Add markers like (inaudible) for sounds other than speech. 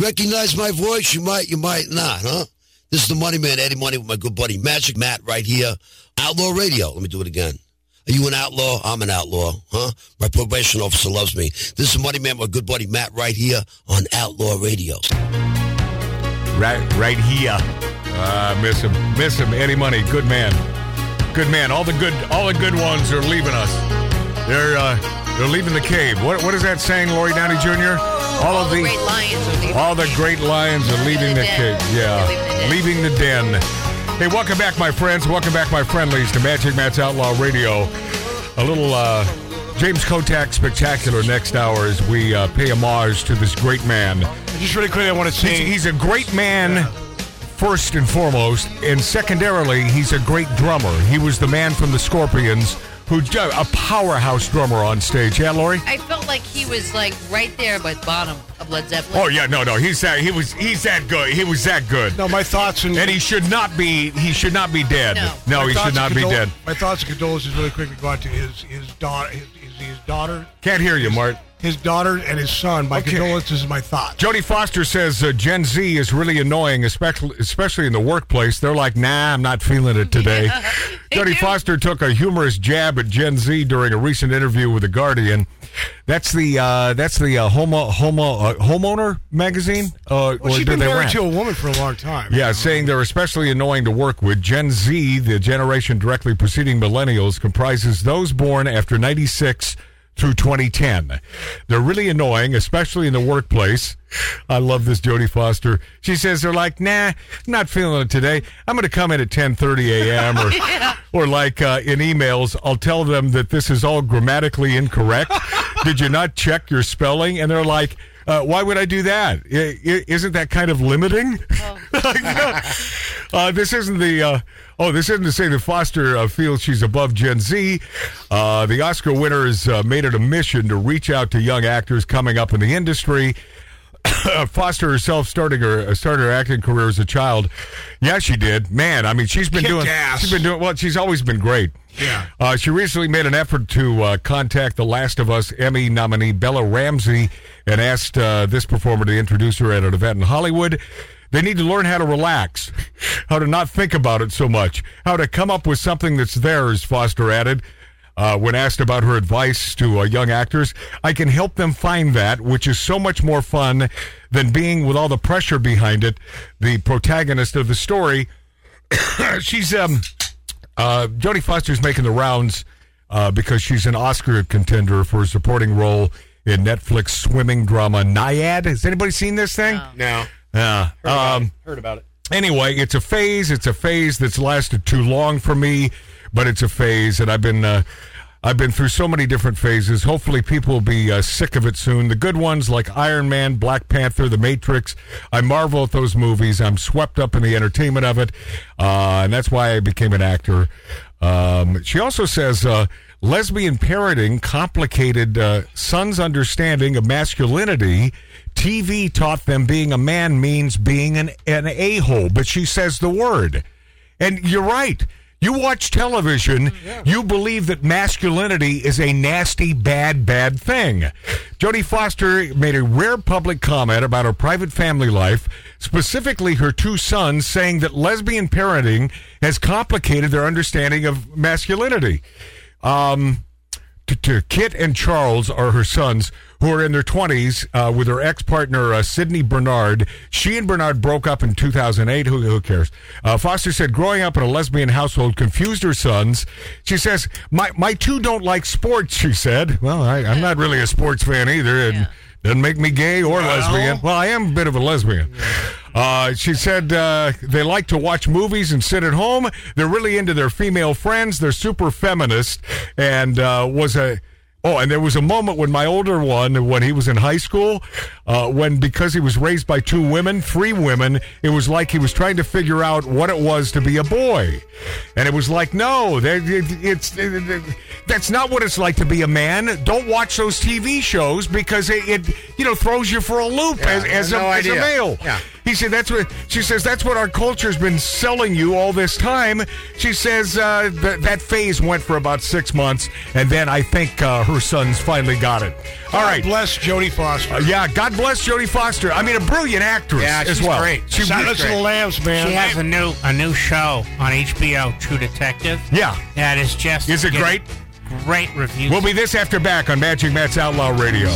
Recognize my voice? You might, you might not, huh? This is the Money Man, Eddie Money, with my good buddy Magic Matt right here. Outlaw Radio. Let me do it again. Are you an outlaw? I'm an outlaw, huh? My probation officer loves me. This is Money Man, my good buddy Matt right here on Outlaw Radio. Right, right here. Uh, miss him, miss him. Eddie Money, good man, good man. All the good, all the good ones are leaving us. They're uh, they're leaving the cave. What what is that saying, Lori Downey Jr.? All, All of the the great lions are leaving. all the great lions are leaving the den. cave. Yeah, They're leaving the den. Hey, welcome back, my friends. Welcome back, my friendlies, to Magic Matt's Outlaw Radio. A little uh, James Kottak spectacular next hour as we uh, pay homage to this great man. Just really quickly, I want to say he's a great man, first and foremost, and secondarily, he's a great drummer. He was the man from the Scorpions, who a powerhouse drummer on stage. Yeah, Lori. I felt like he was like right there by the bottom of Led Zeppelin. Oh yeah, no, no, he's that. He was he's that good. He was that good. no. My thoughts and And he should not be. He should not be dead. No. my he thoughts should not and be condol- dead. My thoughts and condolences really quickly go out to his his daughter, his, his, his daughter, Can't hear you, Mart. His daughter, and his son. My Okay. condolences and my thoughts. Jodie Foster says uh, Gen Z is really annoying, especially especially in the workplace. They're like, nah, I'm not feeling it today. they Jodie do. Foster took a humorous jab at Gen Z during a recent interview with the Guardian. That's the uh, that's the uh, homo homo uh, homeowner magazine. Uh, Well, or she's do been they married rent? to a woman for a long time. Yeah, saying they're especially annoying to work with. Gen Z, the generation directly preceding millennials, comprises those born after 96 through 2010. They're really annoying, especially in the workplace. I love this Jodie Foster. She says they're like, nah, not feeling it today. I'm going to come in at 10:30 a.m. or (laughs) or like uh, in emails, I'll tell them that this is all grammatically incorrect. (laughs) Did you not check your spelling? And they're like, uh, why would I do that? I- i- isn't that kind of limiting? (laughs) uh, this isn't the. Uh, oh, this isn't to say that Foster uh, feels she's above Gen Z. Uh, the Oscar winner has uh, made it a mission to reach out to young actors coming up in the industry. (coughs) Foster herself starting her started her acting career as a child. Yeah, she did. Man, I mean, she's been Kicked doing. ass. She's been doing. Well, she's always been great. Yeah. Uh, she recently made an effort to uh, contact The Last of Us Emmy nominee Bella Ramsey and asked uh, this performer to introduce her at an event in Hollywood. They need to learn how to relax, how to not think about it so much, how to come up with something that's theirs, Foster added. Uh, when asked about her advice to uh, young actors, I can help them find that, which is so much more fun than being with all the pressure behind it. The protagonist of the story, (coughs) she's um, uh, Jodie Foster's making the rounds uh, because she's an Oscar contender for a supporting role in Netflix swimming drama Nyad. Has anybody seen this thing? No. Yeah. Um, Heard about it. anyway, it's a phase. It's a phase that's lasted too long for me, but it's a phase, and I've been. Uh, I've been through so many different phases. Hopefully, people will be uh, sick of it soon. The good ones, like Iron Man, Black Panther, The Matrix. I marvel at those movies. I'm swept up in the entertainment of it, uh, and that's why I became an actor. Um, she also says uh, lesbian parenting complicated uh, sons' understanding of masculinity. TV taught them being a man means being an, an a hole, but she says the word. And you're right. You watch television, you believe that masculinity is a nasty, bad, bad thing. Jodie Foster made a rare public comment about her private family life, specifically her two sons, saying that lesbian parenting has complicated their understanding of masculinity. Um, to, to Kit and Charles are her sons, who are in their 20s uh, with her ex partner, uh, Cydney Bernard. She and Bernard broke up in 2008. Who, who cares? Uh, Foster said growing up in a lesbian household confused her sons. She says, My, my two don't like sports, she said. Well, I, I'm not really a sports fan either. And, Yeah. Doesn't make me gay or lesbian. Well, I am a bit of a lesbian. Uh, she said uh, they like to watch movies and sit at home. They're really into their female friends. They're super feminist, and uh, was a. Oh, and there was a moment when my older one, when he was in high school, uh, when because he was raised by two women, three women, it was like he was trying to figure out what it was to be a boy, and it was like, no, it's that's not what it's like to be a man. Don't watch those TV shows because it, it you know throws you for a loop as, as, no a, as a male. Yeah. He said that's what she says. That's what our culture's been selling you all this time. She says uh, th- that phase went for about six months, and then I think uh, her sons finally got it. All God right. bless Jodie Foster. Uh, yeah, God bless Jodie Foster. I mean, a brilliant actress Yeah, as well. great. She, Silence of the Lambs, man. She has a new a new show on HBO, True Detective. yeah. That is just Is it great? Great reviews. We'll be this after back on Magic Matt's Outlaw Radio.